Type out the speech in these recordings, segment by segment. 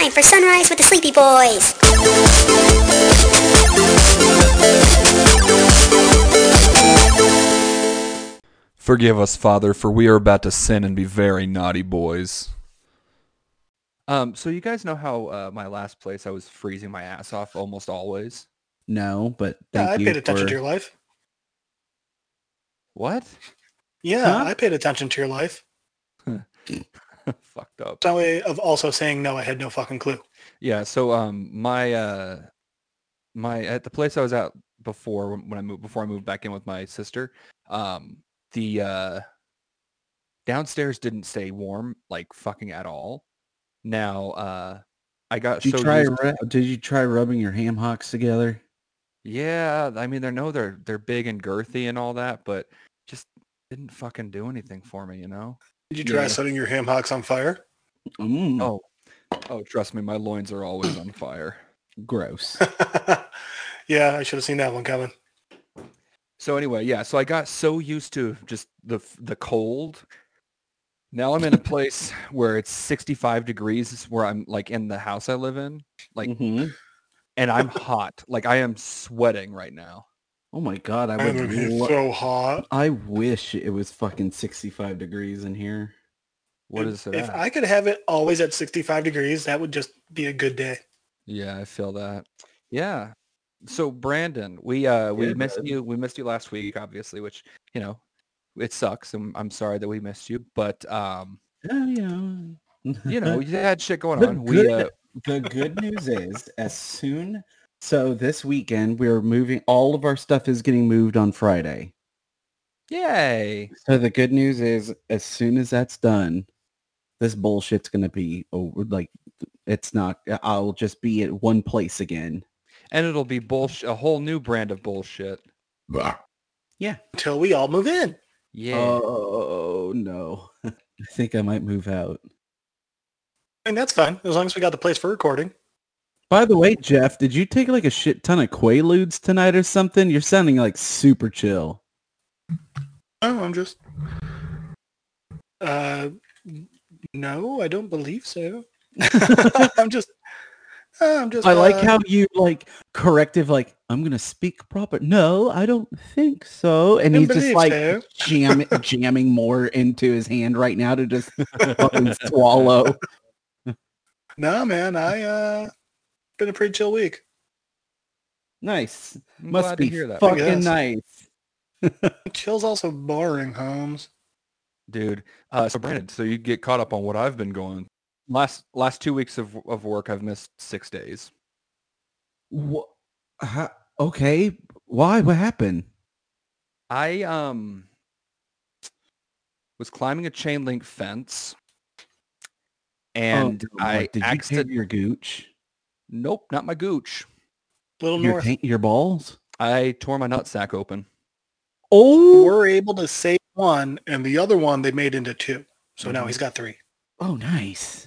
time for Sunrise with the Sleepy Boys. Forgive us, Father, for we are about to sin and be very naughty boys. Um, so you guys know how uh, my last place I was freezing my ass off almost always. No, but Yeah, I you paid attention for- to your life. What? Yeah, Huh? I paid attention to your life. Fucked up. It's a way of also saying no, I had no fucking clue. Yeah. So um, my uh, my at the place I was at before when when I moved before I moved back in with my sister, um, the uh, downstairs didn't stay warm like fucking at all. Now uh, I got Did you so try? used- ru- Did you try rubbing your ham hocks together? Yeah, I mean, they know they're they're big and girthy and all that, but just didn't fucking do anything for me, you know? Did you try Yeah. setting your ham hocks on fire? Mm, Oh, oh, trust me, my loins are always on fire. gross. yeah, I should have seen that one coming. So anyway, yeah, so I got so used to just the the cold. Now I'm in a place where it's 65 degrees, where I'm like in the house I live in, like, Mhm. and I'm hot. Like I am sweating right now. Oh my god, I I'm would. gonna be lo- so hot. I wish it was fucking sixty-five degrees in here. What If- is it? If at? I could have it always at 65 degrees, that would just be a good day. Yeah, I feel that. Yeah. So Brandon, we uh we Yeah, missed bud. you. We missed you last week, obviously, which you know it sucks. and I'm sorry that we missed you, but um Oh, you know. you know you had shit going The on. We uh, the good news is, as soon so this weekend we're moving. All of our stuff is getting moved on Friday. yay. So the good news is, as soon as that's done, this bullshit's gonna be over. Like, it's not. Uh, I'll just be at one place again. And it'll be bullshit, a whole new brand of bullshit. Yeah. Until we all move in. Yeah. Oh no. I think I might move out. And that's fine, as long as we got the place for recording. By the way, Jeff, did you take like a shit ton of Quaaludes tonight or something? You're sounding like super chill. Oh, I'm just... Uh, no, I don't believe so. I'm just... uh, I'm just... I like uh, how you like corrective, like I'm gonna speak proper. No, I don't think so. And he's just like so. jam jamming more into his hand right now to just fucking swallow. No, man, I, uh... Been a pretty chill week. Nice. I'm Must be to hear that. fucking nice. Chill's also boring, Holmes. dude. Uh, so Brandon, so you get caught up on what I've been going. Last last two weeks of of work, I've missed six days. What? okay. Why? What happened? I um was climbing a chain link fence, and Oh, I what, did you accident- your gooch? Nope, not my gooch. Little Your North. taint- your balls? I tore my nutsack open. Oh, We're able to save one, and the other one they made into two. So now Mhm. he's got three. oh, nice.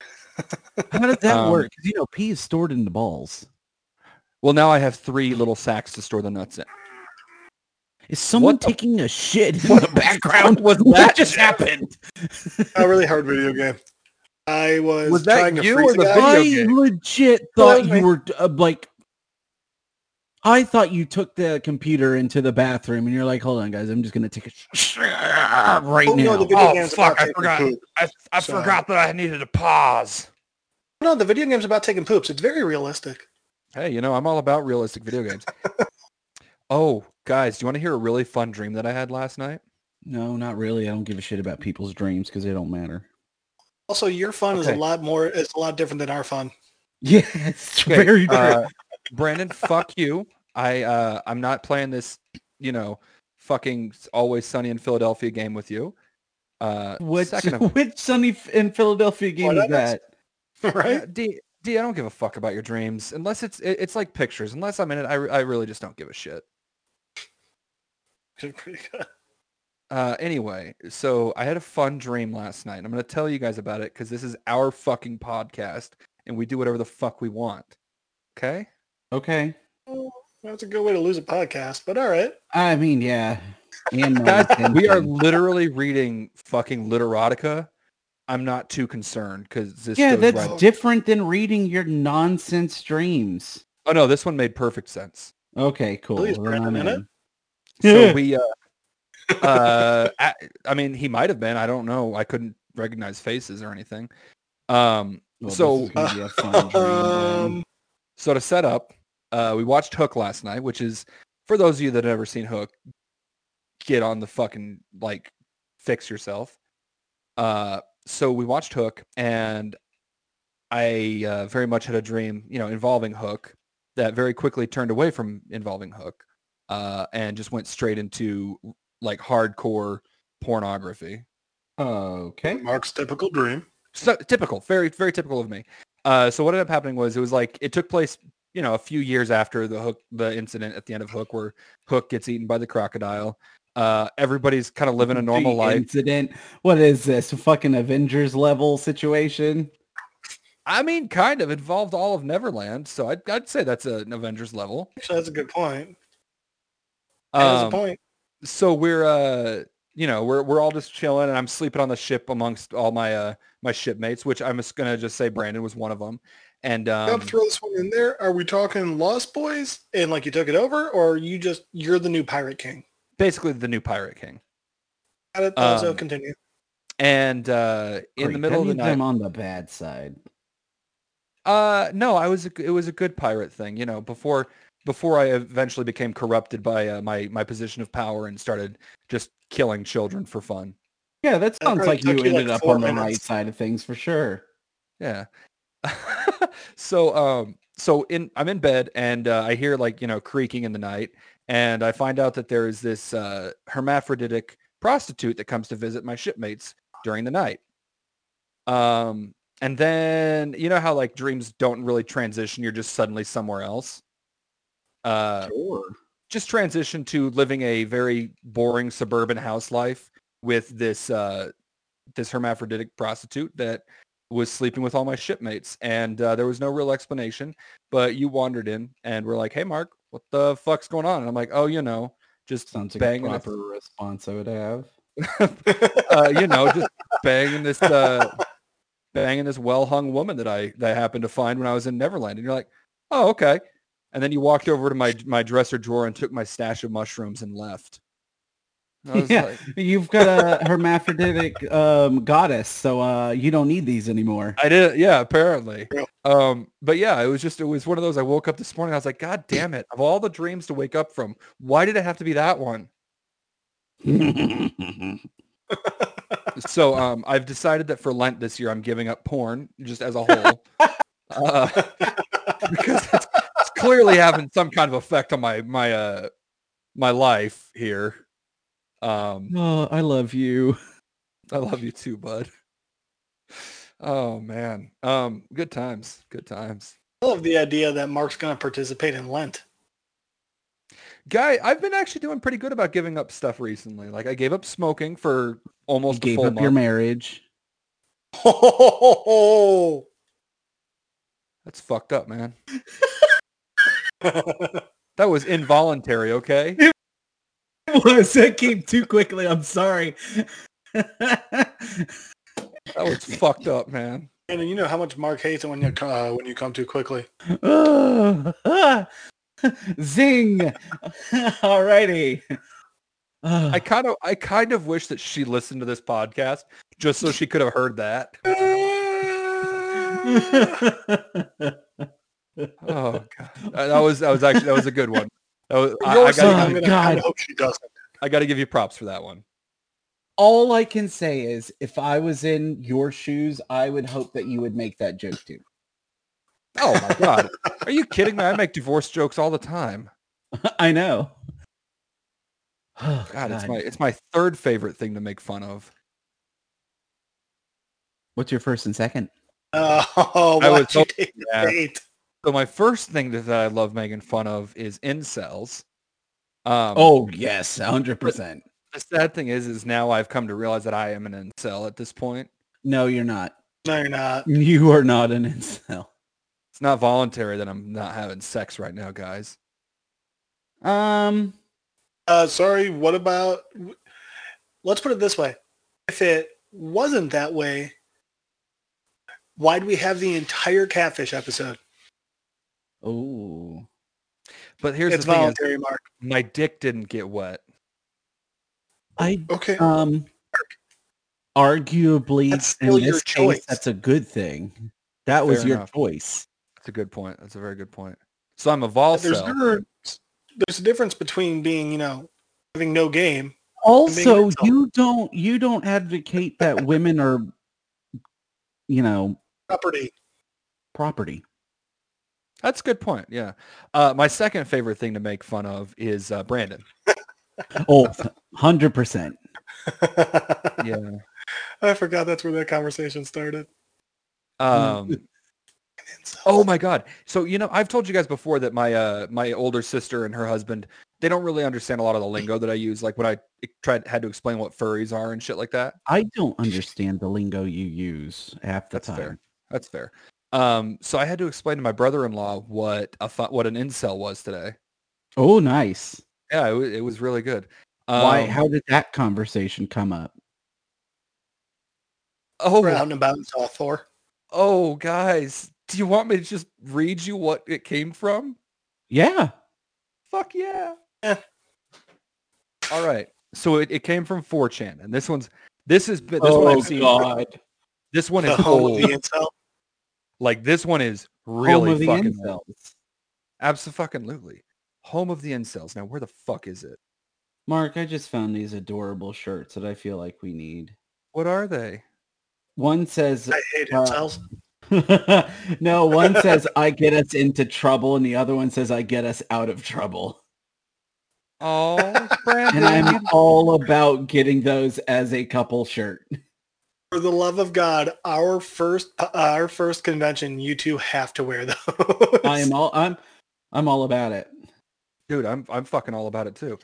How does that Um, work? 'Cause, you know, pee is stored in the balls. Well, now I have three little sacks to store the nuts in. Is someone What the- taking a shit in What the the background? fuck was what that, just happened? A really hard video game. I was, Was that trying to you freeze or the guy. video I game? legit thought that you me. were uh, like. I thought you took the computer into the bathroom and you're like, hold on, guys, I'm just gonna take a sh- right Oh, no, now. the video game's about taking poop. I, I So- that I needed to pause. No, the video game's about taking poops. It's very realistic. Hey, you know, I'm all about realistic video games. oh, guys, do you want to hear a really fun dream that I had last night? No, not really. I don't give a shit about people's dreams because they don't matter. Also, your fun is a lot more. It's a lot different than our fun. Yeah, it's Okay, very true. uh, Brandon, fuck you. I uh, I'm not playing this, you know, fucking always sunny in Philadelphia game with you. Uh, which of, which Sunny in Philadelphia game is that that? right? Yeah, D, D, I don't give a fuck about your dreams unless it's it, it's like pictures. Unless I'm in it, I, I really just don't give a shit. Pretty good. Uh, anyway, so I had a fun dream last night. and I'm gonna tell you guys about it because this is our fucking podcast, and we do whatever the fuck we want. Okay? Okay. Well, That's a good way to lose a podcast, but all right. I mean, yeah. And Guys, we are literally reading fucking literotica I'm not too concerned because this is yeah, that's right. different than reading your nonsense dreams. Oh no, this one made perfect sense. Okay, cool. Please, then Brandon, I'm in it? So we, uh, uh, I, I mean, he might have been. I don't know. I couldn't recognize faces or anything. Um, Well, so is gonna be a fun dream um, So to set up, uh, we watched Hook last night, which is for those of you that have never seen Hook, get on the fucking like fix yourself. Uh, so we watched Hook, and I uh, very much had a dream, you know, involving Hook that very quickly turned away from involving Hook, uh, and just went straight into like hardcore pornography. Okay. Mark's typical dream. so typical, very very typical of me. Uh, so what ended up happening was it was like it took place, you know, a few years after the Hook the incident at the end of Hook, where Hook gets eaten by the crocodile. Uh, everybody's kind of living a normal The life. Incident. What is this? A fucking Avengers level situation? I mean, kind of involved all of Neverland, so I'd, I'd say that's an Avengers level. Actually, that's a good point. That's a Um, point. So we're uh you know we're we're all just chilling and i'm sleeping on the ship amongst all my uh my shipmates which i'm just gonna just say brandon was one of them and I'll um throw this one in there. Are we talking Lost Boys and like you took it over, or you just you're the new pirate king? basically the new pirate king Got it. Uh, so Um, continue. and uh in the middle that of the means I'm night on the bad side. uh no i was a, g- it was a good pirate thing you know before before i eventually became corrupted by uh, my my position of power and started just killing children for fun Yeah, that That sounds probably like you ended like, up four on the right side of things for sure. Yeah. so um so in I'm in bed and uh, I hear like, you know, creaking in the night and I find out that there is this uh hermaphroditic prostitute that comes to visit my shipmates during the night. Um and then you know how like dreams don't really transition, you're just suddenly somewhere else. Uh Sure. just transition to living a very boring suburban house life with this uh this hermaphroditic prostitute that was sleeping with all my shipmates and uh, there was no real explanation but you wandered in and we're like hey mark what the fuck's going on and i'm like oh you know just Sounds like banging a proper response I would have. uh, you know just banging this uh banging this well-hung woman that i that i happened to find when i was in neverland and you're like oh okay and then you walked over to my my dresser drawer and took my stash of mushrooms and left I Yeah. like, You've got a hermaphroditic um, goddess, so uh, you don't need these anymore. I did, yeah, apparently. Yeah. Um, but yeah, it was just, it was one of those, I woke up this morning, I was like, God damn it. Of all the dreams to wake up from, why did it have to be that one? So um, I've decided that for Lent this year, I'm giving up porn just as a whole. uh, because it's, it's clearly having some kind of effect on my, my, uh, my life here. Um, oh, I love you. I love you too, bud. Oh man. Um, good times, good times. I love the idea that Mark's going to participate in Lent. Guy, I've been actually doing pretty good about giving up stuff recently. Like I gave up smoking for You almost a gave full up your month. marriage. Oh, That's fucked up, man. That was involuntary, okay? It was. That came too quickly. I'm sorry. That was fucked up, man. and you know how much Mark hates it when you uh, when you come too quickly. Ah. Zing. Alrighty. I kind of I kind of wish that she listened to this podcast just so she could have heard that. Oh god. Uh, That was that was actually that was a good one. That was, I, I gotta Oh, I'm give you, gonna, I hope she doesn't. I gotta give you props for that one. All I can say is if I was in your shoes, I would hope that you would make that joke too. Oh my god. Are you kidding me? I make divorce jokes all the time. I know. Oh, God, it's my it's my third favorite thing to make fun of. What's your first and second? Oh, I why was you hoping take the that. bait? So my first thing that, that I love making fun of is incels. Um, Oh yes, hundred percent. the sad thing is, is now I've come to realize that I am an incel at this point. No, you're not. No, you're not. You are not an incel. It's not voluntary that I'm not having sex right now, guys. Um, Uh, sorry. What about? Let's put it this way: if it wasn't that way, Why do we have the entire catfish episode? Oh. But here's it's the thing: is voluntary, Mark. my dick didn't get wet. I Okay. um arguably That's still in your this case choice. that's a good thing. That was Fair your enough. choice. That's a good point. That's a very good point. So I'm a vol there's cell. difference, there's a difference between being, you know, having no game. Also, you don't you don't advocate that women are you know Property. property. That's a good point. Yeah. Uh, my second favorite thing to make fun of is uh, Brandon. Oh, 100%. Yeah. I forgot that's where that conversation started. Um, oh my God. So, you know, I've told you guys before that my, uh, my older sister and her husband, they don't really understand a lot of the lingo that I use. Like when I tried, had to explain what furries are and shit like that. I don't understand the lingo you use half the That's time. fair. That's fair. Um, so I had to explain to my brother-in-law what a fu- what an incel was today. Oh, nice. Yeah, it, wa- it was really good. Um, Why how did that conversation come up? Oh, Roundabout and saw Thor. oh, guys, do you want me to just read you what it came from? Yeah. Fuck yeah. Yeah. All right. So it, it came from 4chan, and this one's this is this one I've seen. God. This one The is home of old. The incel. Like this one is Home really of the fucking incels. absolutely home of the incels. Now where the fuck is it? Mark, I just found these adorable shirts that I feel like we need. What are they? One says I hate Uh, incels. no, one says I get us into trouble and the other one says I get us out of trouble. Oh, And I'm all about getting those as a couple shirt. For the love of God, our first uh, our first convention, you two have to wear those. I am all I'm I'm all about it. Dude, I'm I'm fucking all about it too.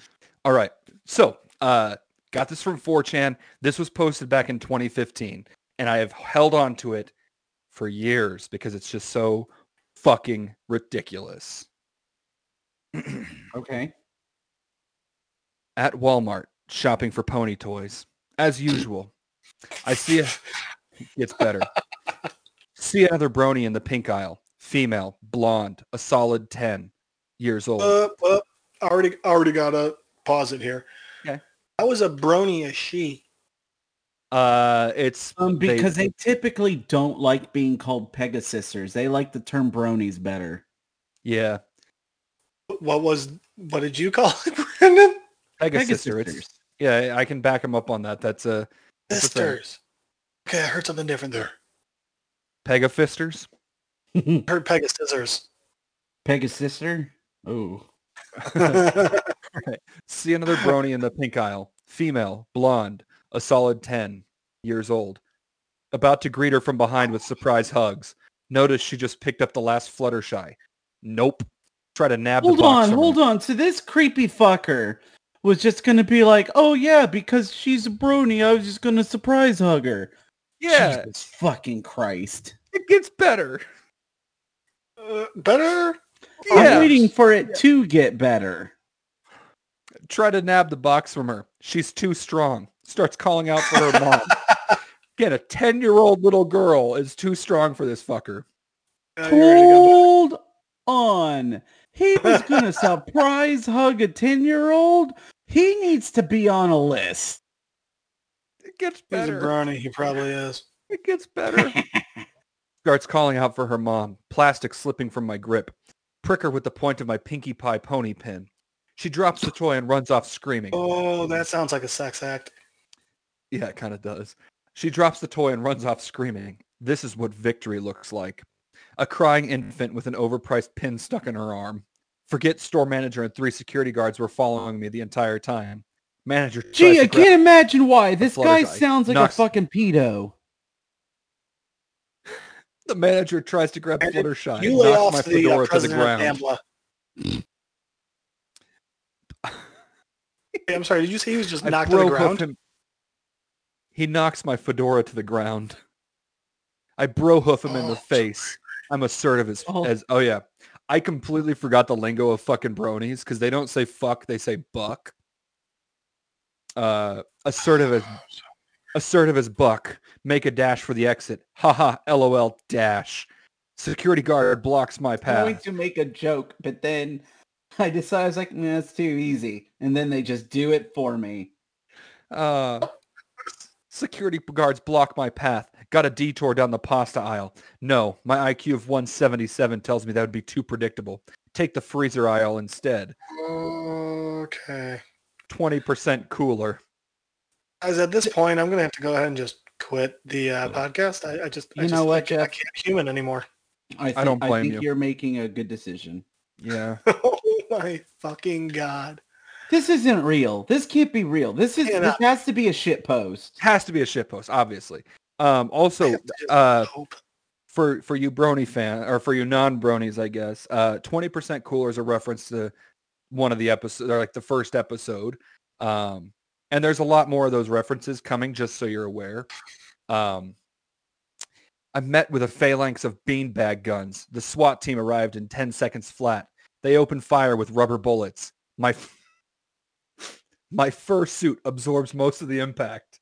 All right. So, uh got this from 4chan. This was posted back in 2015 and I have held on to it for years because it's just so fucking ridiculous. Okay. At Walmart, shopping for pony toys. As usual. I see a gets better. see another brony in the pink aisle. Female, blonde, a solid 10 years old. Uh, uh, already already got to pause it here. Okay. How is a brony a she? Uh, it's Um because they, typically don't like being called Pegasisters. They like the term bronies better. yeah, What was what did you call it, Brandon? Pegasister. It's yeah, I can back him up on that. That's a That's a thing. Sisters. Okay, I heard something different there. Pegafisters. I heard Pegasisters. Pegasister? Oh. See another brony in the pink aisle. Female, blonde, a solid 10 years old. About to greet her from behind with surprise hugs. Notice she just picked up the last Fluttershy. Nope. Try to nab Hold the box on, from hold her. on. So this creepy fucker was just gonna be like, oh yeah, because she's a brony, I was just gonna surprise hug her. Yeah, Jesus fucking Christ. it gets better. Uh, better? Yeah. I'm waiting for it to get better. Try to nab the box from her. She's too strong. Starts calling out for her mom. Again, a 10-year-old little girl is too strong for this fucker. Uh, you ready to go Hold on. He was gonna surprise hug a 10 year old. He needs to be on a list. It gets back? He's a better. brony. He probably is. It gets better. Starts calling out for her mom. Plastic slipping from my grip. Prick her with the point of my Pinkie Pie pony pin. She drops the toy and runs off screaming. Oh, that sounds like a sex act. Yeah, it kind of does. She drops the toy and runs off screaming. This is what victory looks like. A crying infant with an overpriced pin stuck in her arm. Forget store manager and three security guards were following me the entire time. Manager tries Gee, I can't imagine why. This guy sounds like Knocks- a fucking pedo. The manager tries to grab Brandon, Fluttershy You and lay knocks off my the uh, fedora to the president of ground. Nambla. Hey, I'm sorry. Did you say he was just I knocked to the bro hoof ground? him. He knocks my fedora to the ground. I bro hoof him in the Oh. face. I'm assertive as Oh. as oh yeah. I completely forgot the lingo of fucking bronies because they don't say fuck, they say buck. Uh, assertive as Assertive as buck. Make a dash for the exit. Haha, lol, dash. Security guard blocks my path. going to make a joke, but then I decided I was like, nah, it's too easy. And then they just do it for me. Uh, security guards block my path. Got a detour down the pasta aisle. No, my IQ of 177 tells me that would be too predictable. Take the freezer aisle instead. Okay. 20% cooler. As at this point, I'm gonna have to go ahead and just quit the uh, podcast. I, I just, I You just, know what, I, can't- I can't human anymore. I, think, don't blame think you. You're making a good decision. Yeah. oh my fucking god! This isn't real. This can't be real. This is Yeah, this has to be a shit post. Has to be a shit post, obviously. Um, also, have to just uh, for for you brony fan or for you non bronies, I guess, uh, 20% cooler is a reference to one of the episodes, or like the first episode. Um, and there's a lot more of those references coming, just so you're aware. Um, I met with a phalanx of beanbag guns. The SWAT team arrived in 10 seconds flat. They opened fire with rubber bullets. My f- my fur suit absorbs most of the impact.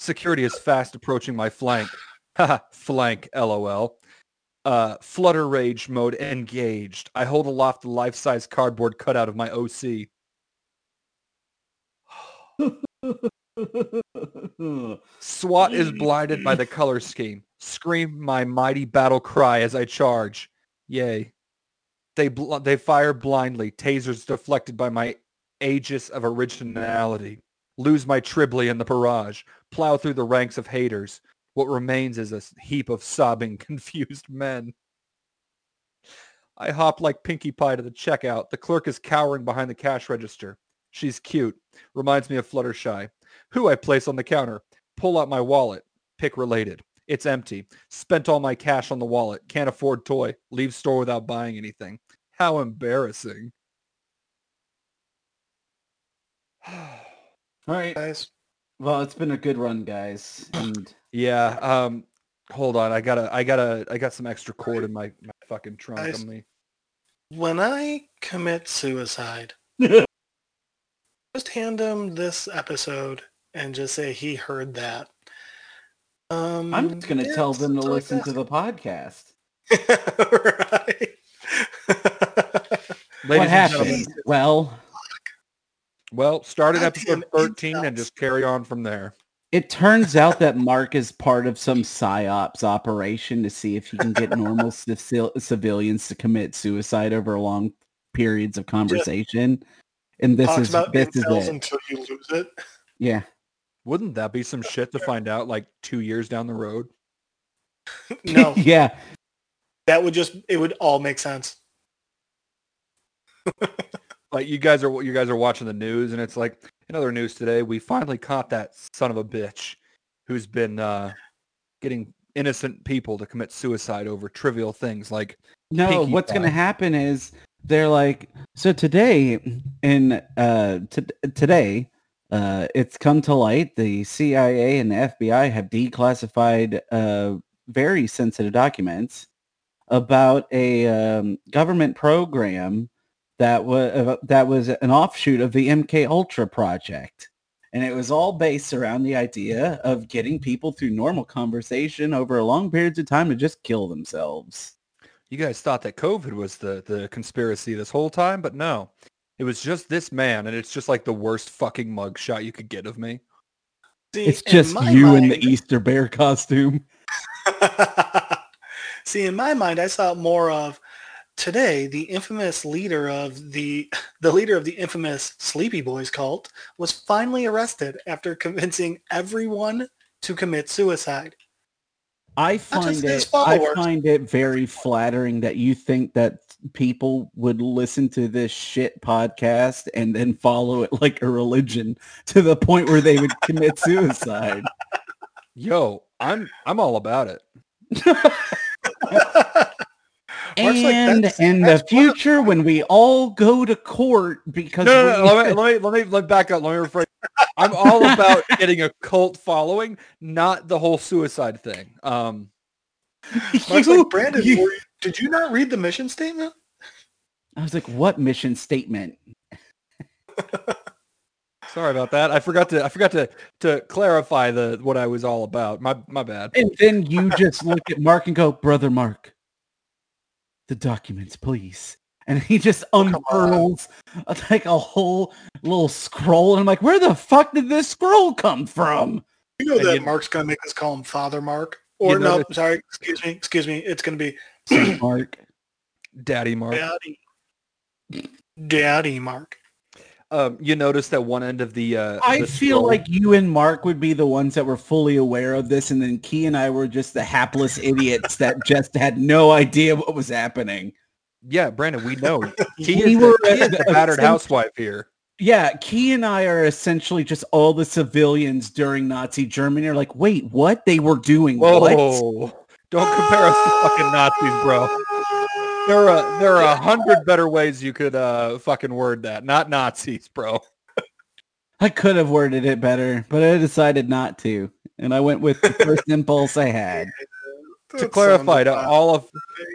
Security is fast approaching my flank. Flank, lol. Uh, flutter rage mode engaged. I hold aloft the life-size cardboard cutout of my OC. SWAT is blinded by the color scheme. Scream my mighty battle cry as I charge. Yay. They bl- they fire blindly. Tasers deflected by my aegis of originality. Lose my Tribly in the barrage. Plow through the ranks of haters. What remains is a heap of sobbing, confused men. I hop like Pinkie Pie to the checkout. The clerk is cowering behind the cash register. She's cute. Reminds me of Fluttershy. Who I place on the counter. Pull out my wallet. Pick related. It's empty. Spent all my cash on the wallet. Can't afford toy. Leave store without buying anything. How embarrassing. All right. Guys, Well, it's been a good run, guys. And yeah. Um. Hold on. I gotta. I gotta. I got some extra cord in my, my fucking trunk Guys. on me. when I commit suicide, just hand him this episode and just say he heard that. Um, I'm just gonna yeah, tell them to something like listen to the podcast. that. Ladies what happened? Well, well, start at episode 13 and just carry on from there. it turns out that Mark is part of some psyops operation to see if he can get normal civ- civilians to commit suicide over long periods of conversation. And this Talks is this is it. until you lose it. Yeah. Wouldn't that be some shit to find out like two years down the road? No, yeah. that would just it would all make sense. Like you guys are you guys are watching the news and it's like in other news today we finally caught that son of a bitch who's been uh, getting innocent people to commit suicide over trivial things like No, what's going to happen is they're like, so today in uh t- today uh it's come to light the CIA and the FBI have declassified uh very sensitive documents about a um, government program that was uh, that was an offshoot of the MK Ultra project. And it was all based around the idea of getting people through normal conversation over a long periods of time to just kill themselves. you guys thought that COVID was the the conspiracy this whole time, but no. It was just this man and it's just like the worst fucking mugshot you could get of me. See, It's just my you in the Easter bear costume. See, in my mind, I saw more of today. The infamous leader of the the leader of the infamous Sleepy Boys cult was finally arrested after convincing everyone to commit suicide. I find it I find it very flattering that you think that people would listen to this shit podcast and then follow it like a religion to the point where they would commit suicide. Yo, I'm I'm all about it. Like, and "That's- in the one of future when we all go to court because No, no, no, we- let me, let me let me let me back up. Let me rephrase. I'm all about getting a cult following, not the whole suicide thing. Um, Mark's You- like, Brandon, you- you- did you not read the mission statement? I was like, what mission statement? Sorry about that. I forgot to I forgot to to clarify the what I was all about. My my bad. And then you just look at Mark and go, brother Mark, the documents, please. And he just oh, on. unfurls uh, like a whole little scroll. And I'm like, where the fuck did this scroll come from? You know And that you- Mark's gonna make us call him Father Mark. You Or know no, that- sorry, excuse me, excuse me. It's gonna be Saint Mark. Daddy Mark. Daddy. Daddy Mark. Um, you noticed that one end of the uh I the feel scroll- like you and Mark would be the ones that were fully aware of this, and then Key and I were just the hapless idiots that just had no idea what was happening. yeah, Brandon, we know. Key We is, were the, Key is the battered housewife here. Yeah, Key and I are essentially just all the civilians during Nazi Germany. Are like, wait, what? They were doing what? Whoa! Don't compare us to fucking Nazis, bro. There are there are a hundred better ways you could uh fucking word that. Not Nazis, bro. I could have worded it better, but I decided not to, and I went with the first impulse I had. to clarify to all of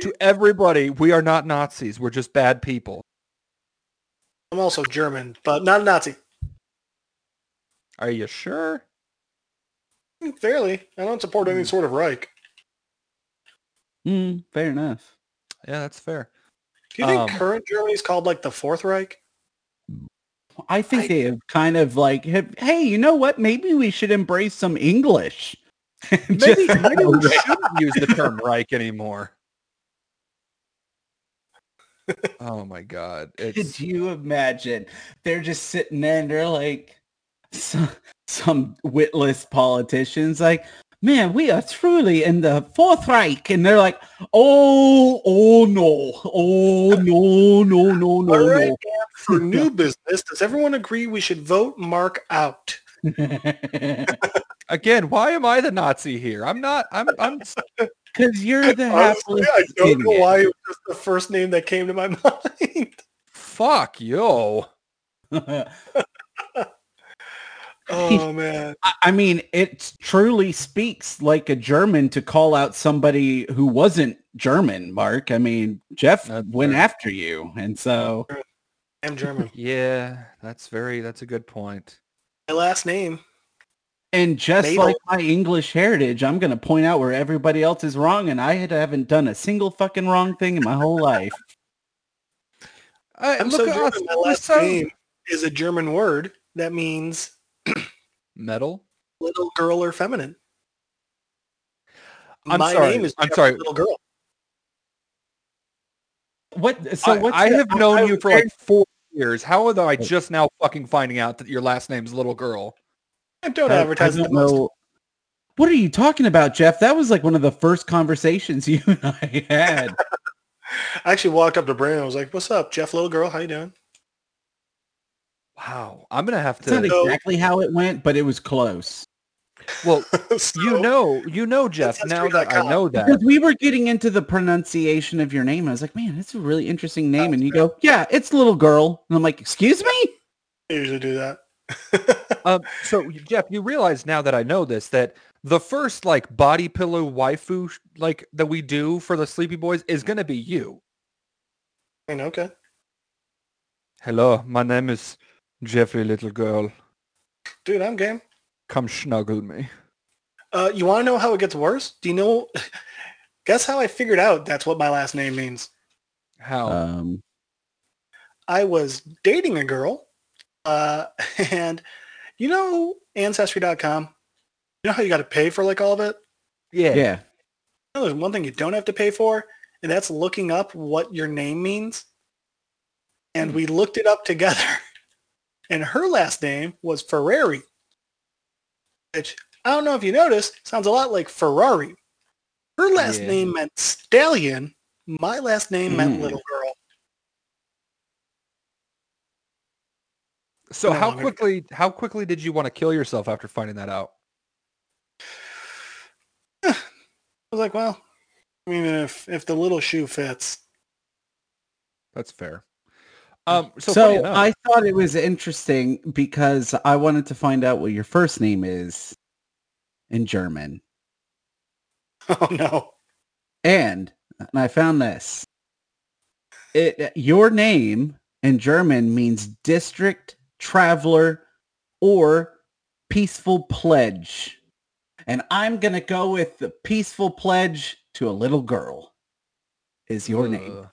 to everybody, we are not Nazis. We're just bad people. I'm also German, but not a Nazi. Are you sure? Fairly. I don't support any sort of Reich. Hmm, fair enough. Yeah, that's fair. Do you think Um, current Germany is called like the Fourth Reich? I think I- they have kind of like, have, hey, you know what? Maybe we should embrace some English. Maybe, Just- maybe we shouldn't use the term Reich anymore. Oh my god. Could you imagine? They're just sitting there and they're like some, some witless politicians like, man, we are truly in the Fourth Reich. And they're like, oh, oh no, oh no, no, no, no, All right, no. For new business, does everyone agree we should vote Mark out? again, why am I the Nazi here? I'm not I'm I'm Because you're the Honestly, I don't know why it was the first name that came to my mind. fuck yo. Oh man. I- I mean, it truly speaks like a German to call out somebody who wasn't German, Mark. I mean, Jeff That's went fair. after you. And so, I'm German. Yeah, that's very that's a good point. My last name. and just Mabel. like my English heritage, I'm going to point out where everybody else is wrong. And I haven't done a single fucking wrong thing in my whole life. I, I'm look so German. us. My last so name is a German word that means metal. little girl or feminine. I'm my sorry. name is I'm sorry. little girl. What? So I, what's I have known I you for like four years. How am I oh. just now fucking finding out that your last name's Little Girl? Don't I- I advertise don't it. most. know. What are you talking about, Jeff? That was like one of the first conversations you and I had. I actually walked up to Brandon. I was like, "What's up, Jeff, little girl? How you doing?" Wow, I'm gonna have It's not to. So- exactly how it went, but it was close. Well, So- you know, you know, Jeff. Now that I know that, Because we were getting into the pronunciation of your name. I was like, man, that's a really interesting name. And you go, yeah, it's little girl. And I'm like, excuse me? I usually do that. um, so Jeff, you realize now that I know this that the first like body pillow waifu like that we do for the Sleepy Boys is gonna be you. I mean, okay. Hello, my name is Jeffrey Little Girl. Dude, I'm game. Come snuggle me. Uh, you want to know how it gets worse? Do you know? Guess how I figured out that's what my last name means. How? Um, I was dating a girl, uh, and you know Ancestry.com? You know how you got to pay for like all of it? yeah. yeah. You know, there's one thing you don't have to pay for, and that's looking up what your name means. And we looked it up together. And her last name was Ferrari, which I don't know if you noticed, sounds a lot like Ferrari. Her last Yeah. name meant stallion. My last name meant Mm. little girl. So No how longer- quickly how quickly did you want to kill yourself after finding that out? I was like, well, I mean, if if the little shoe fits, That's fair. Um, so, So, I thought it was interesting because I wanted to find out what your first name is in German. oh no, And, and I found this. It your name in German means district traveler or peaceful pledge. And I'm going to go with the peaceful pledge to a little girl is your name.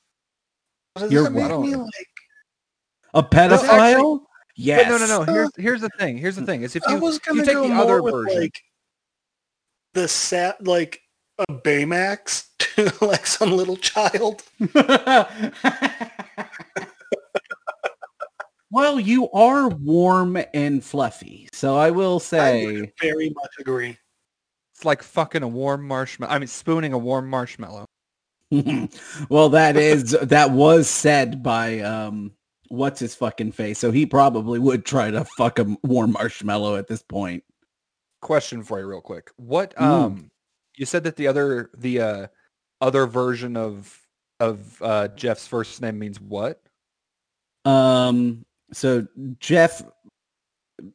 Does You're that make me like? A pedophile? actually- yes. But no, no, no. Here's here's the thing. Here's the thing. Is if I you was gonna take go the other version, like the sat like a Baymax to like some little child. well, you are warm and fluffy, so I will I say would very much agree. it's like fucking a warm marshmallow. I mean, spooning a warm marshmallow. well, that is that was said by um what's his fucking face. So he probably would try to fuck a warm marshmallow at this point. Question for you, real quick. What Mm. um, you said that the other the uh other version of of uh Jeff's first name means what? Um so Jeff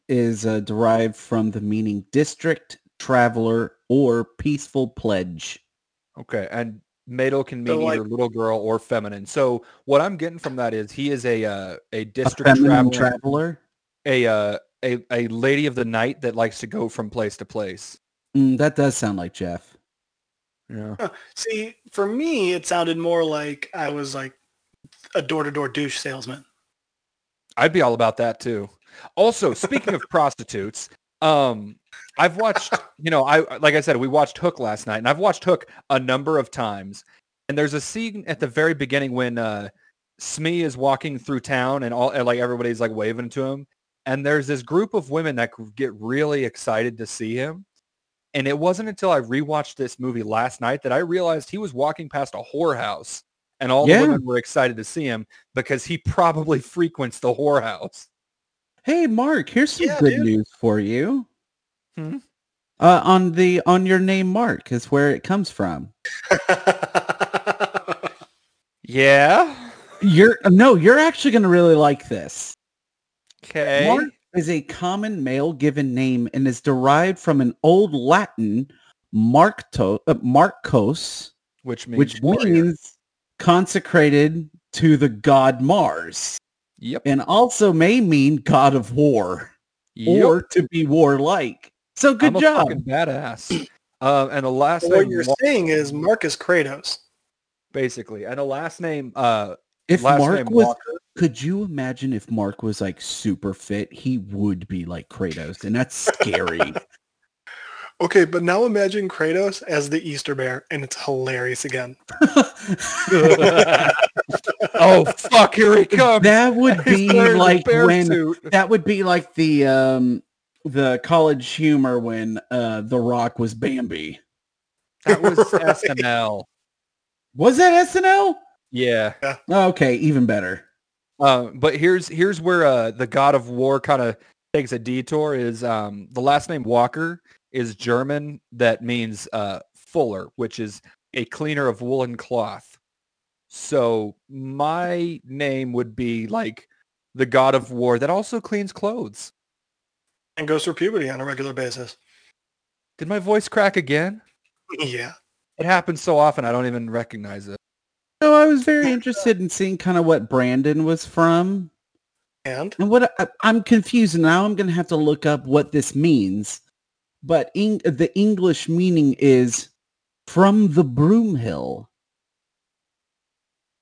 is uh, derived from the meaning district, traveler, or peaceful pledge. Okay, and Madel can mean So, like- either little girl or feminine. So what I'm getting from that is he is a uh, a A district feminine traveler, traveler. a uh, a a lady of the night that likes to go from place to place. Mm, that does sound like Jeff. Yeah. See, for me, it sounded more like I was like a door-to-door douche salesman. I'd be all about that too. Also, speaking of prostitutes, um, I've watched, you know, I like I said, we watched Hook last night, and I've watched Hook a number of times. And there's a scene at the very beginning when uh, Smee is walking through town, and all and, like everybody's like waving to him, and there's this group of women that get really excited to see him. And it wasn't until I rewatched this movie last night that I realized he was walking past a whorehouse, and all Yeah. the women were excited to see him because he probably frequents the whorehouse. Hey, Mark, here's some Yeah, good dude. news for you. Hmm? Uh, on the on your name, Mark, is where it comes from. Yeah. You're no, you're actually going to really like this. Okay. Mark is a common male given name and is derived from an old Latin Marcto, uh, Marcos, Which means which means consecrated to the god Mars, Yep. and also may mean god of war Yep. or to be warlike. So good I'm a job. fucking badass. Um, and the last what name, you're Wa- saying is Marcus Kratos. basically, and the last name, uh, If last Mark name was, Walker. could you imagine if Mark was like super fit? He would be like Kratos, and that's scary. Okay, but now imagine Kratos as the Easter Bear, and it's hilarious again. oh fuck! Here he comes. that would be like when suit. that would be like the um the college humor when uh The Rock was Bambi. That was Right. SNL. Was that SNL? Yeah. Okay, even better. Uh, but here's here's where uh, the God of War kind of takes a detour. Is um, the last name Walker is German that means uh, fuller, which is a cleaner of woolen cloth. So my name would be like the God of War that also cleans clothes. And goes through puberty on a regular basis. Did my voice crack again? Yeah. It happens so often I don't even recognize it. So I was very interested in seeing kind of what Brandon was from. And And what I, I'm confused now. I'm going to have to look up what this means. But Eng- the English meaning is from the Broomhill.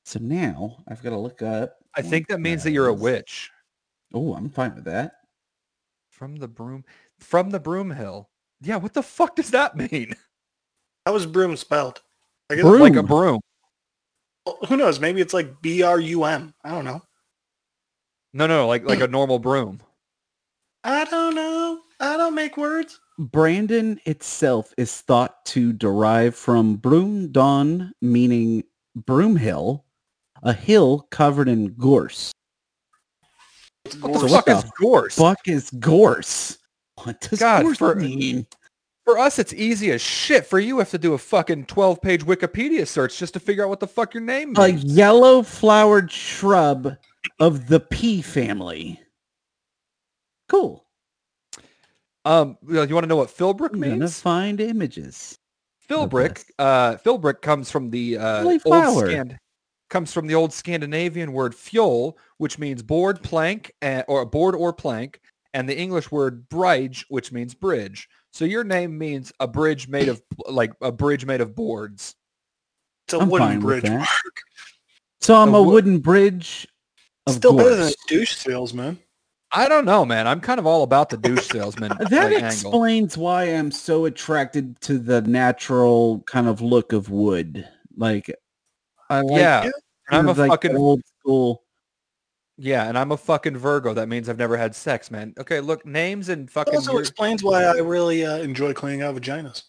So now I've got to look up. I think that means that you're a witch. Oh, I'm fine with that. From the broom from the broom hill. Yeah, what the fuck does that mean? how was broom spelled? I guess, Broom. Like a broom. well, who knows? Maybe it's like B-R-U-M. I don't know. No, no, like like a normal broom. I don't know. I don't make words. Brandon itself is thought to derive from broom don, meaning broom hill, a hill covered in gorse. What the fuck is gorse? Fuck is gorse? What does God, gorse for- mean? For us, it's easy as shit. For you, have to do a fucking twelve-page Wikipedia search just to figure out what the fuck your name means. A yellow flowered shrub of the pea family. Cool. Um, you want to know what Philbrick I'm gonna means? find images. Philbrick, uh, Philbrick comes from the uh, old. Scand- comes from the old Scandinavian word fjol, which means board, plank, eh, or a board or plank, and the English word bridge, which means bridge. So your name means a bridge made of like a bridge made of boards. It's a I'm wooden fine with bridge. that. Mark. So I'm A a wo- wooden bridge of Still better than a douche salesman. I don't know, man. I'm kind of all about the douche salesman That like, angle. explains why I'm so attracted to the natural kind of look of wood. Like, I like Yeah, Yeah. kind I'm a like fucking old school. yeah, and I'm a fucking Virgo. That means I've never had sex, man. Okay, look, names and It fucking. also your- explains why I really uh, enjoy cleaning out vaginas.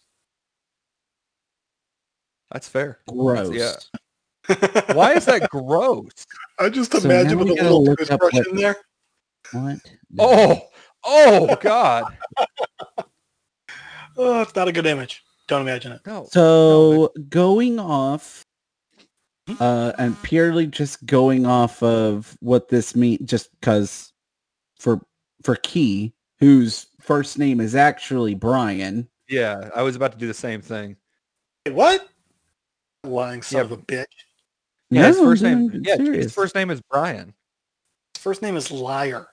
That's fair. Gross. Yeah. Why is that gross? I just So imagine with a little look up toothbrush what- in there. What? Oh, oh God. Oh, it's not a good image. Don't imagine it. No. So going off, uh, and purely just going off of what this means, just because for for Key, whose first name is actually Brian. Yeah, I was about to do the same thing. Wait, what? Lying son Yeah. of a bitch. Yeah, his No, first I'm name. being Yeah, his first name is Brian. His first name is Liar.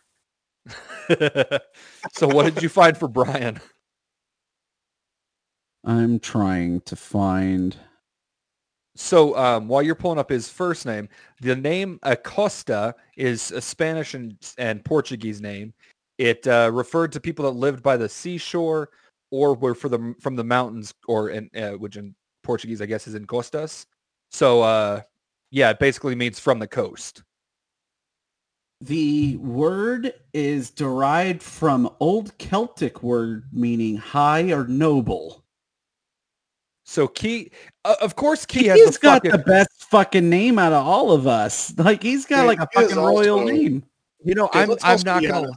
so what did you find for Brian? I'm trying to find. So um, while you're pulling up his first name, the name Acosta is a Spanish and, and Portuguese name. It uh, referred to people that lived by the seashore or were for the from the mountains, or in uh, which in Portuguese I guess is in costas. So uh, yeah, it basically means from the coast. The word is derived from Old Celtic word meaning high or noble. So Key, uh, of course, Key has He's the got fucking. the best fucking name out of all of us. Like he's got Yeah, like a fucking royal also- name. you know, Yeah, I'm I'm not gonna. honest.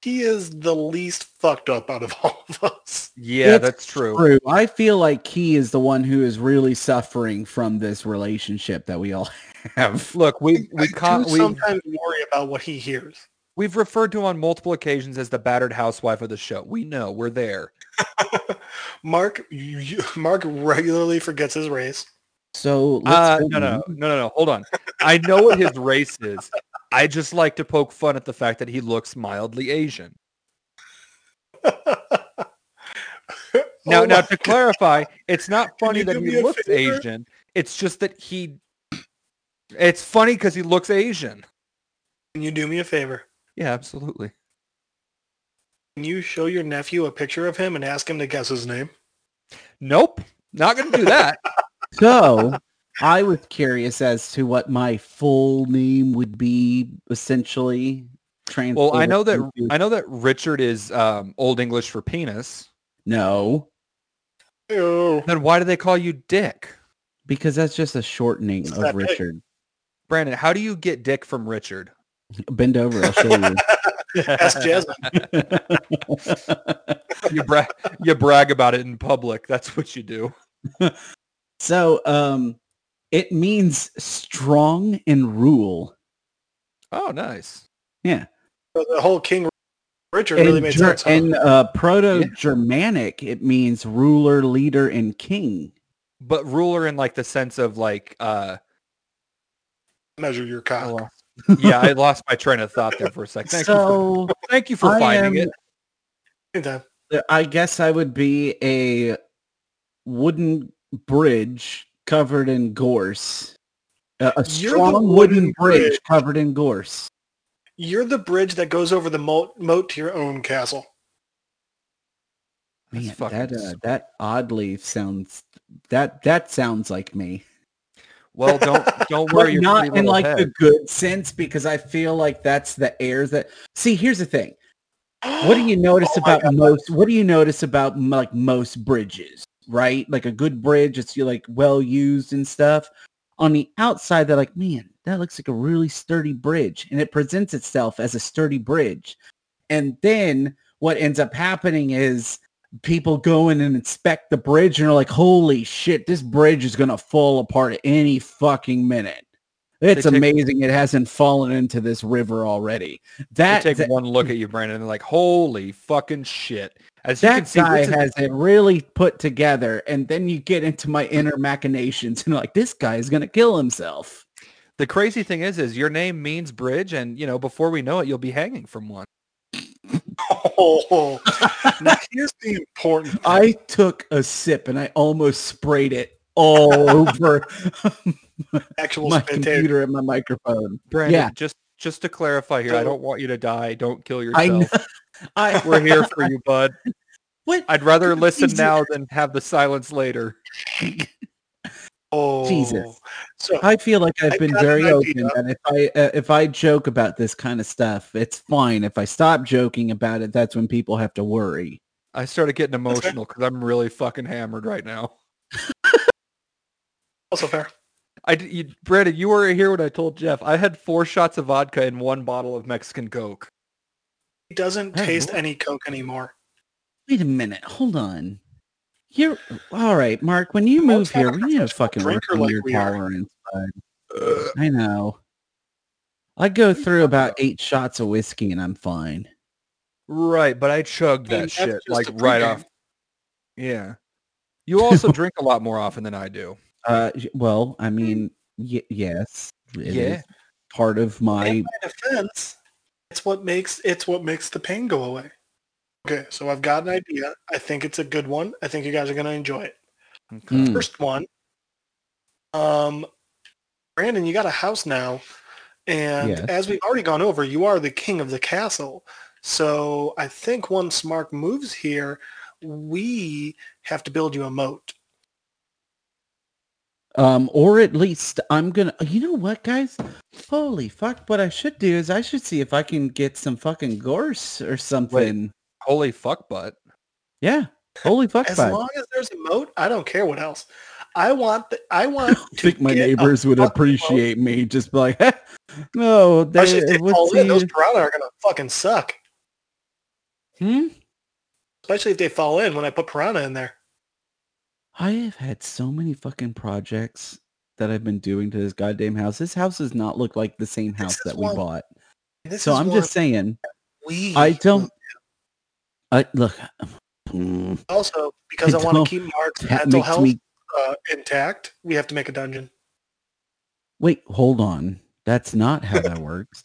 He is the least fucked up out of all of us. Yeah, It's that's true. True. I feel like Key is the one who is really suffering from this relationship that we all have. Look, we we I con- do we sometimes worry about what he hears. We've referred to him on multiple occasions as the battered housewife of the show. We know we're there. Mark, you, you- Mark regularly forgets his race. So let's Uh, no, no, no, no, no. Hold on. I know what his race is. I just like to poke fun at the fact that he looks mildly Asian. Now, Oh now to clarify, it's not funny that he looks favor? Asian. It's just that he. It's funny because he looks Asian. Can you do me a favor? Yeah, absolutely. Can you show your nephew a picture of him and ask him to guess his name? Nope, not gonna do that. So I was curious as to what my full name would be essentially. well, I know that into- I know that Richard is um, Old English for penis. no, Oh, Then why do they call you Dick? because that's just a shortening It's of that big. Richard. Brandon, how do you get Dick from Richard? Bend over, I'll show you. ask Jasmine. you brag you brag about it in public. That's what you do. so, um, it means strong and rule. Oh, nice. Yeah. The whole King Richard really and made Ger- sense. huh? and uh, Proto-Germanic, it means ruler, leader, and king. But ruler in like the sense of like uh Measure your I cock. Lost- yeah, I lost my train of thought there for a sec. Thank you for so thank you for I finding am- it. Anytime. I guess I would be a wooden bridge covered in gorse. Uh, a You're strong wooden wooden bridge, bridge. covered in gorse. You're the bridge that goes over the moat, moat to your own castle. Man, that uh, s- that oddly sounds that that sounds like me. Well, don't don't worry your not in like head. the good sense because I feel like that's the airs that. See, here's the thing. What do you oh notice Oh about most? What do you notice about like most bridges? Right, like a good bridge, it's like well used and stuff. On the outside, they're like, man, that looks like a really sturdy bridge, and it presents itself as a sturdy bridge. And then what ends up happening is people go in and inspect the bridge, and they're like, holy shit, this bridge is gonna fall apart at any fucking minute. It's take- amazing it hasn't fallen into this river already. That take that- one look at you, Brandon, and they're like, "Holy fucking shit!" As that see, guy has it really put together and then you get into my inner machinations and like this guy is gonna kill himself the crazy thing is, is your name means bridge, and you know before we know it, you'll be hanging from one. Oh, now here's the important. I took a sip and I almost sprayed it all over actual my spit tape. computer and my microphone. Brandon, Yeah. just just to clarify here, I don't want you to die. Don't kill yourself. I We're here for you, bud. What? I'd rather listen now than have the silence later. Oh, Jesus. So I feel like I've been very open that if I uh, if I joke about this kind of stuff, it's fine. If I stop joking about it, that's when people have to worry. I started getting emotional because I'm really fucking hammered right now. also fair. I, you, Brandon, you were here when I told Jeff. I had four shots of vodka and one bottle of Mexican Coke. He doesn't Hey, taste what? any Coke anymore. Wait a minute, hold on. You're all right, Mark. When you move here, a we need to fucking work drinker on like your tolerance. bud. I know. I go through about eight shots of whiskey and I'm fine. Right, but I chugged I mean, that shit like right off. Yeah. You also drink a lot more often than I do. Uh, well, I mean, y- yes, it Yeah. is part of my. In my defense, it's what makes it's what makes the pain go away. Okay, so I've got an idea. I think it's a good one. I think you guys are going to enjoy it. Okay. Mm. First one, um, Brandon, you got a house now, and Yes. as we've already gone over, you are the king of the castle. So I think once Mark moves here, we have to build you a moat. Um, or at least I'm gonna. You know what, guys? Holy fuck! What I should do is I should see if I can get some fucking gorse or something. Holy fuck butt. Yeah. Holy fuck! Butt. As long as there's a moat, I don't care what else. I want the, I want I to think my get neighbors would fucking moat. appreciate me just be like, no, Especially if they, they what's fall in, the- those piranha are gonna fucking suck. hmm? Especially if they fall in when I put piranha in there. I have had so many fucking projects that I've been doing to this goddamn house. This house does not look like the same house is that we one- bought. So I'm just saying, we I don't. I look. mm, also because I, I want to keep Mark's that mental health me uh, intact. We have to make a dungeon. wait. Hold on. That's not how that works.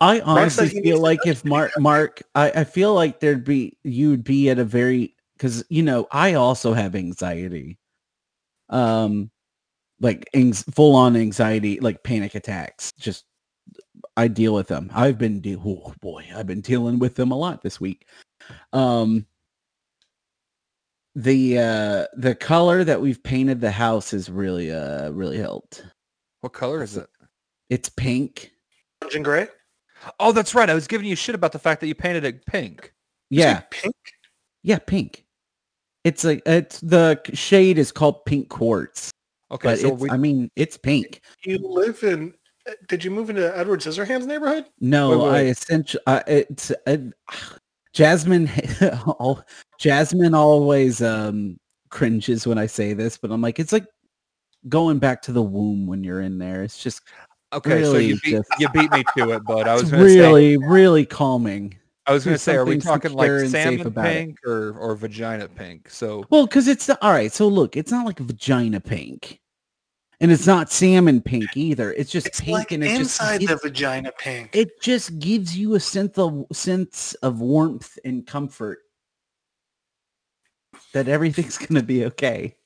I honestly feel like if Mark. Mark, I, I feel like there'd be you'd be at a very because you know I also have anxiety, um, like anx- full on anxiety, like panic attacks. Just I deal with them. I've been de- oh boy, I've been dealing with them a lot this week. Um, the uh the color that we've painted the house has really uh really helped. What color is it? It's pink. Dungeon gray. Oh, that's right. I was giving you shit about the fact that you painted it pink. You say Yeah, pink. yeah, pink. It's like it's the shade is called pink quartz, Okay, but so it's, we I mean it's pink. You live in. uh, Did you move into Edward Scissorhands neighborhood? No, Wait, wait, I essentially uh, it's uh, Jasmine. all, Jasmine always um cringes when I say this, but I'm like it's like going back to the womb when you're in there. It's just okay, so you beat just- you beat me to it, bud. I was gonna say really really calming. I was gonna say, are we talking like secure and safe salmon it. pink or or vagina pink? So Well, because it's all right. So look, it's not like vagina pink, and it's not salmon pink either. It's just It's pink, like and it just inside the gives, vagina pink. it just gives you a sense of sense of warmth and comfort that everything's gonna be okay.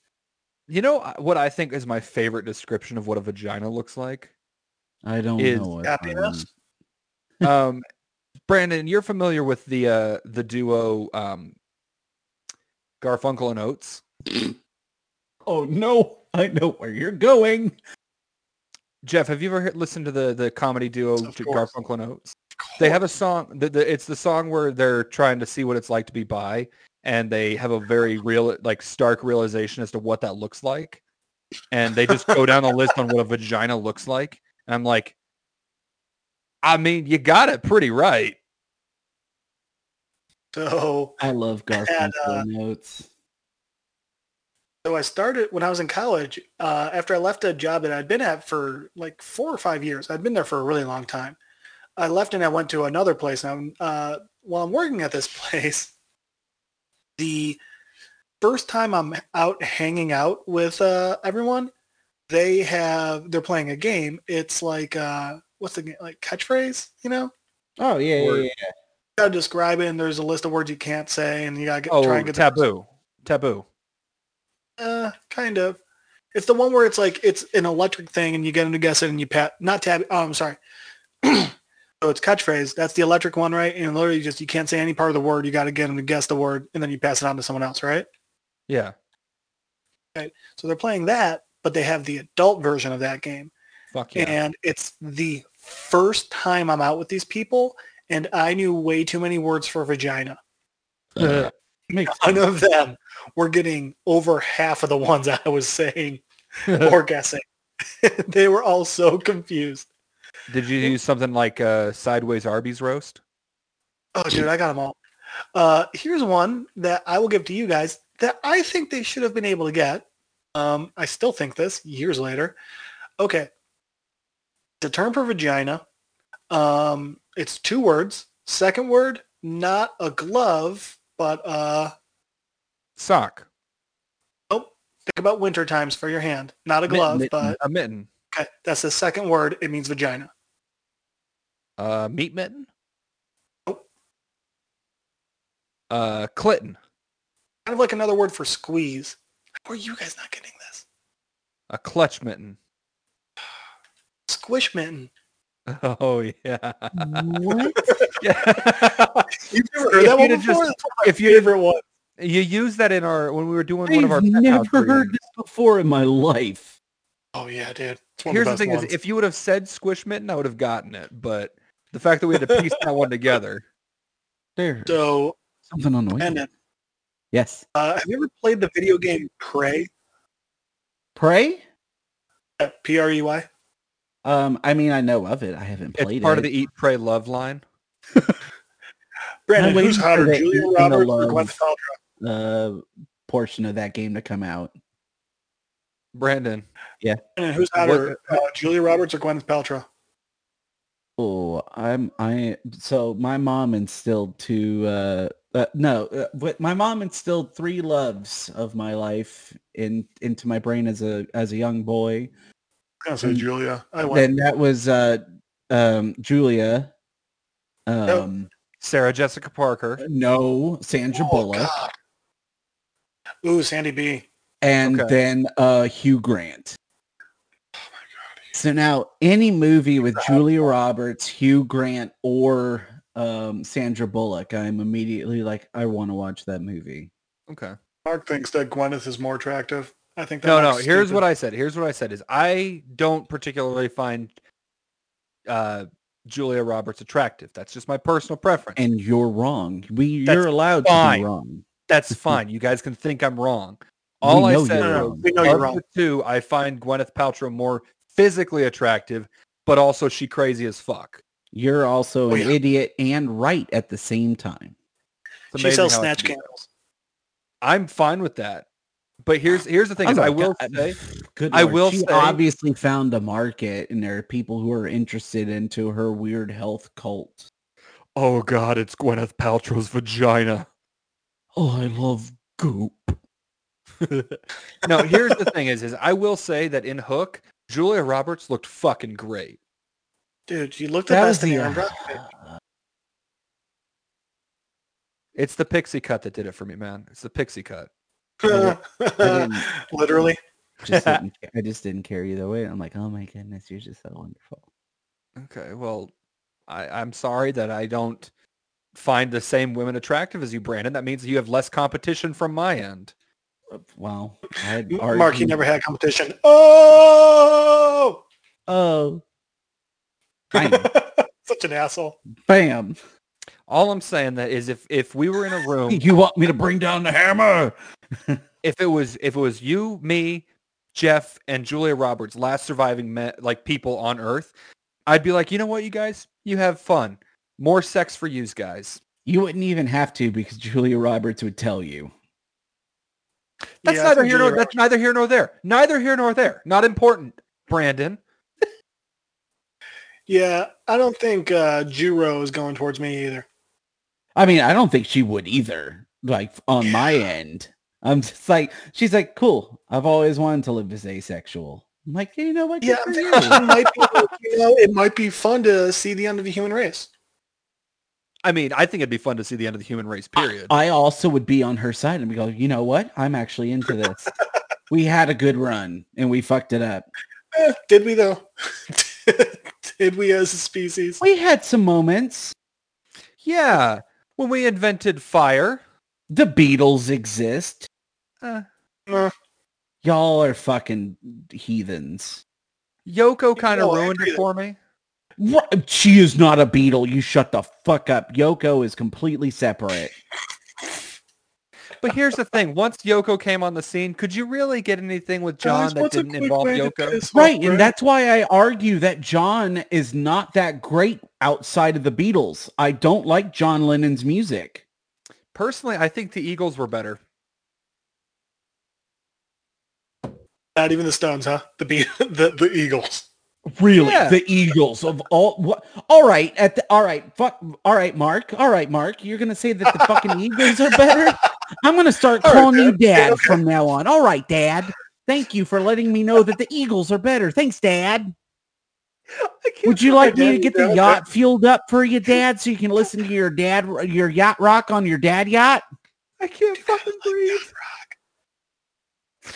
you know what I think is my favorite description of what a vagina looks like? I don't Is know. What, happiness? um, um, Brandon, you're familiar with the uh, the duo um, Garfunkel and Oates. oh no, I know where you're going. Jeff, have you ever heard, listened to the the comedy duo Of to course. Garfunkel and Oates? They have a song. The, the, it's the song where they're trying to see what it's like to be bi, and they have a very real, like stark realization as to what that looks like, and they just go down the list on what a vagina looks like. And I'm like, I mean, you got it pretty right. So, I love Garfunkel uh, notes. So I started when I was in college. Uh, after I left a job that I'd been at for like four or five years, I'd been there for a really long time. I left and I went to another place. And uh, while I'm working at this place, the first time I'm out hanging out with uh, everyone, they have they're playing a game. It's like uh, what's the game like catchphrase? You know, Oh yeah, or- yeah, yeah. gotta describe it, and there's a list of words you can't say, and you gotta get, Oh, try and get the- taboo. Uh, kind of. It's the one where it's like it's an electric thing, and you get them to guess it, and you pat not tab. Oh, I'm sorry. so it's catchphrase. That's the electric one, right? And literally, just you can't say any part of the word. You got to get them to guess the word, and then you pass it on to someone else, right? Yeah. Right. So they're playing that, but they have the adult version of that game, Fuck yeah. and it's the first time I'm out with these people, and I knew way too many words for vagina. Uh, makes None of them were getting over half of the ones I was saying or guessing. they were all so confused. Did you use something like uh, sideways Arby's roast? Oh, dude, I got them all. Uh, here's one that I will give to you guys that I think they should have been able to get. Um, I still think this years later. Okay. The term for vagina. Um, it's two words. Second word, not a glove, but uh, Sock. Oh, think about winter times for your hand. Not a glove, Mitten. but A mitten. okay. That's the second word. It means vagina. Uh, meat mitten. Nope. Uh, Clinton. Kind of like another word for squeeze. How are you guys not getting this? A clutch mitten. Squish mitten. Oh yeah. what? yeah. You've never heard If that one you'd before? just- That's my if you'd favorite one. you used that in our when we were doing one of our I've never heard readings. this before in my life. Oh yeah, dude. It's one Here's the the, thing: best is if you would have said squish mitten, I would have gotten it. But the fact that we had to piece that one together. There, so, something on the way. then, Yes. uh, have you ever played the video game Prey? Pray? P R E Y. Um, I mean, I know of it. I haven't played It's part it. of the eat, pray, love line. Brandon, who's hotter, Julia Roberts or Love. Gwyneth Paltrow? uh, portion of that game to come out. Brandon. Yeah. Brandon, who's hotter, uh, Julia Roberts or Gwyneth Paltrow? Oh, I'm I so my mom instilled two uh, uh no, uh, but my mom instilled three loves of my life in into my brain as a as a young boy. I was say. Julia. I went. Then that was uh um Julia. Um Sarah Jessica Parker. no, Sandra Oh, Bullock. God. Ooh, Sandy B. and Okay. then uh Hugh Grant. So now any movie with Julia Roberts, Hugh Grant, or um, Sandra Bullock, I'm immediately like, I want to watch that movie. Okay. Mark thinks that Gwyneth is more attractive. I think that No, no. Here's stupid. what I said. Here's what I said is I don't particularly find uh, Julia Roberts attractive. That's just my personal preference. And you're wrong. We That's you're allowed to be wrong. That's fine. You guys can think I'm wrong. All I know said No, We know you're wrong. the two, I find Gwyneth Paltrow more physically attractive, but also she crazy as fuck. You're also Oh, an yeah. idiot and right at the same time. She sells snatch candles. I'm fine with that. But here's here's the thing: is I will God. say Good I Lord. will she say- obviously found a market and there are people who are interested into her weird health cult. Oh God, it's Gwyneth Paltrow's vagina. Oh, I love goop. no, here's the thing: is is I will say that in Hook, Julia Roberts looked fucking great. Dude, you looked the That was best in the your own. Uh, it's the pixie cut that did it for me, man. It's the pixie cut. didn't- Literally. just didn't, I just didn't care either way. I'm like, oh my goodness, you're just so wonderful. Okay, well, I, I'm sorry that I don't find the same women attractive as you, Brandon. That means you have less competition from my end. Uh, wow. I'd Mark, you never had competition. Oh! Oh, Such an asshole. bam. All I'm saying that is if if we were in a room, You want me to bring down the hammer? if it was if it was you, me, Jeff, and Julia Roberts, last surviving me- like people on Earth, I'd be like, you know what, you guys, you have fun. More sex for you guys. You wouldn't even have to because Julia Roberts would tell you. That's Yeah, neither here nor that's neither here nor there. Neither here nor there. Not important, Brandon. Yeah, I don't think uh, Juro is going towards me either. I mean, I don't think she would either. Like on my end, I'm just like, she's like, cool. I've always wanted to live as asexual. I'm like, you know what? Good Yeah, it you. might be, you know, it might be fun to see the end of the human race. I mean, I think it'd be fun to see the end of the human race. Period. I also would be on her side and we go, you know what? I'm actually into this. we had a good run and we fucked it up. Eh, did we though? did we as a species? We had some moments. yeah, when we invented fire. The Beatles exist. Uh, Uh, Y'all are fucking heathens. Yoko kind of ruined it for me. What? She is not a Beatle. You shut the fuck up. Yoko is completely separate. But here's the thing: once Yoko came on the scene, could you really get anything with John that didn't involve Yoko? piss off Right, and that's why I argue that John is not that great outside of the Beatles. I don't like John Lennon's music. Personally, I think the Eagles were better. Not even the Stones, huh? The Be- the the Eagles. Really, Yeah. the Eagles of all. What? All right, at the all right, fuck. All right, Mark. All right, Mark. You're gonna say that the fucking Eagles are better? I'm gonna start All right, calling you Dad. Dad Okay. from now on. All right, Dad. Thank you for letting me know that the Eagles are better. Thanks, Dad. Would you like me to get the Dad. yacht fueled up for you, Dad, so you can listen to your dad, your yacht rock on your dad yacht? I can't fucking breathe.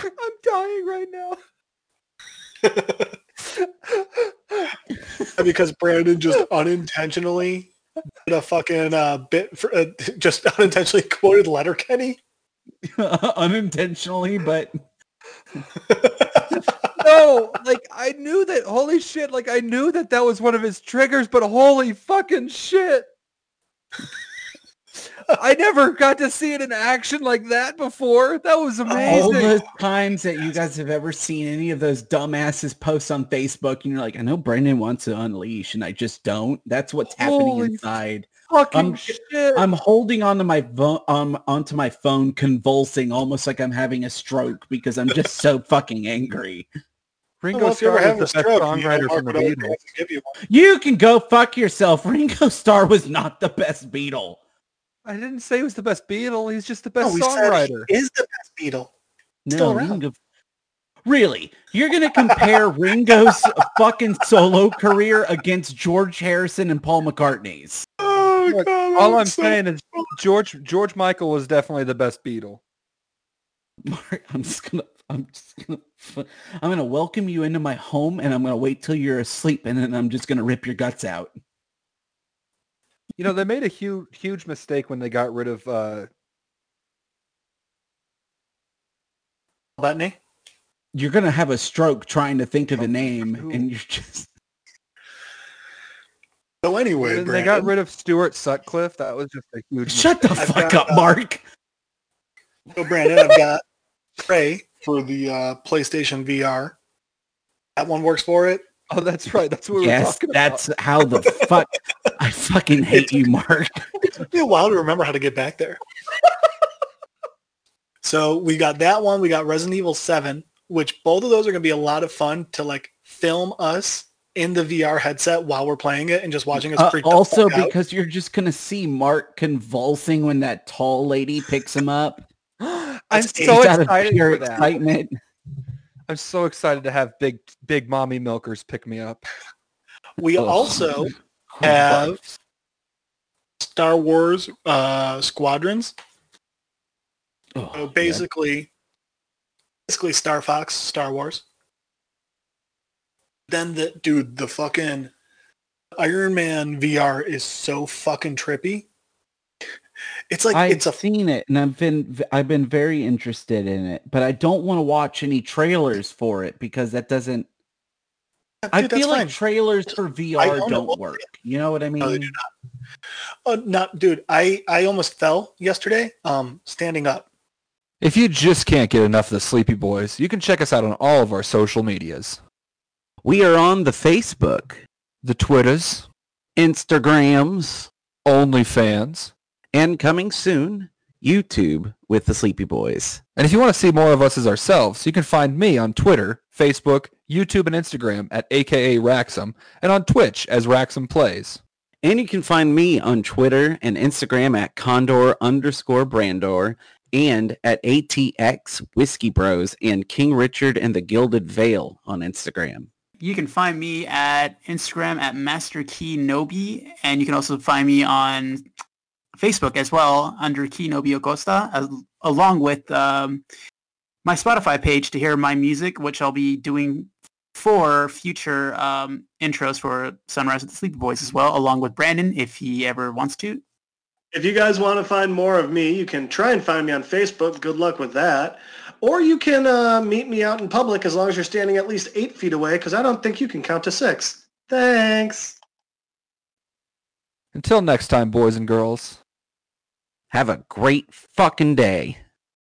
I'm dying right now. because Brandon just unintentionally did a fucking uh, bit for uh, just unintentionally quoted Letterkenny. Unintentionally, but no, like I knew that. Holy shit! Like I knew that that was one of his triggers, but holy fucking shit! I never got to see it in action like that before. That was amazing. all amazing. the times that you guys have ever seen any of those dumbasses post on Facebook, and you're like, I know Brendan wants to unleash, and I just don't. That's what's happening Holy inside. fucking I'm- shit! I'm holding onto my phone, um, onto my phone, convulsing, almost like I'm having a stroke because I'm just so fucking angry. Ringo well, if you Starr have was a the best stroke, you know, songwriter from the Beatles. you. You can go fuck yourself. Ringo Starr was not the best Beatle. I didn't say he was the best Beatle. He's just the best No, we said songwriter. he is the best Beatle. No, Still around. Ringo. Really? You're gonna compare Ringo's fucking solo career against George Harrison and Paul McCartney's? Oh Look, god! All I'm so- saying is George George Michael was definitely the best Beatle. Mark, I'm just gonna, I'm just gonna, I'm gonna welcome you into my home, and I'm gonna wait till you're asleep, and then I'm just gonna rip your guts out. You know, they made a huge huge mistake when they got rid of uh Butney. You're gonna have a stroke trying to think of the name, Who? and you're just. So anyway, they got rid of Stuart Sutcliffe. That was just a huge Shut the fuck got, up, uh, Mark. so Brandon, I've got Prey for the uh, PlayStation VR. That one works for it. Oh, that's right. That's what we were talking about. that's how the fuck. I fucking hate you, Mark. It took me a while to remember how to get back there. so we got that one. We got Resident Evil 7, which both of those are going to be a lot of fun to like film us in the VR headset while we're playing it and just watching us Uh, freak the also, fuck out. because you're just gonna see Mark convulsing when that tall lady picks him up. I'm That's so Just out of excited pure for that. excitement. I'm so excited to have big big mommy milkers pick me up. we Ugh. also have Star Wars uh, Squadrons. Oh, So yeah. basically, basically Star Fox, Star Wars. Then the dude, the fucking Iron Man VR is so fucking trippy. It's like I've it's a seen it, and I've been I've been very interested in it, but I don't want to watch any trailers for it because that doesn't. I dude, that's feel like fine. trailers for VR own it. don't work. You know what I mean? No, they do Uh, not, dude. I I almost fell yesterday. Um, standing up. If you just can't get enough of the Sleepy Boys, you can check us out on all of our social medias. We are on the Facebook, The Twitters, Instagrams, OnlyFans. And coming soon, YouTube with the Sleepy Boys. And if you want to see more of us as ourselves, you can find me on Twitter, Facebook, YouTube, and Instagram at aka Raxum, and on Twitch as Raxum Plays. And you can find me on Twitter and Instagram at Condor underscore Brandor and at ATX Whiskey Bros and King Richard and the Gilded Veil on Instagram. you can find me at Instagram at Master Key Nobi, and you can also find me on Facebook as well under Key Nobi Acosta, as, along with um, my Spotify page to hear my music, which I'll be doing for future um, intros for Sunrise with the Sleepy Boys as well, along with Brandon if he ever wants to. If you guys want to find more of me, you can try and find me on Facebook. Good luck with that. Or you can uh, meet me out in public as long as you're standing at least eight feet away, because I don't think you can count to six. Thanks. Until next time, boys and girls. Have a great fucking day.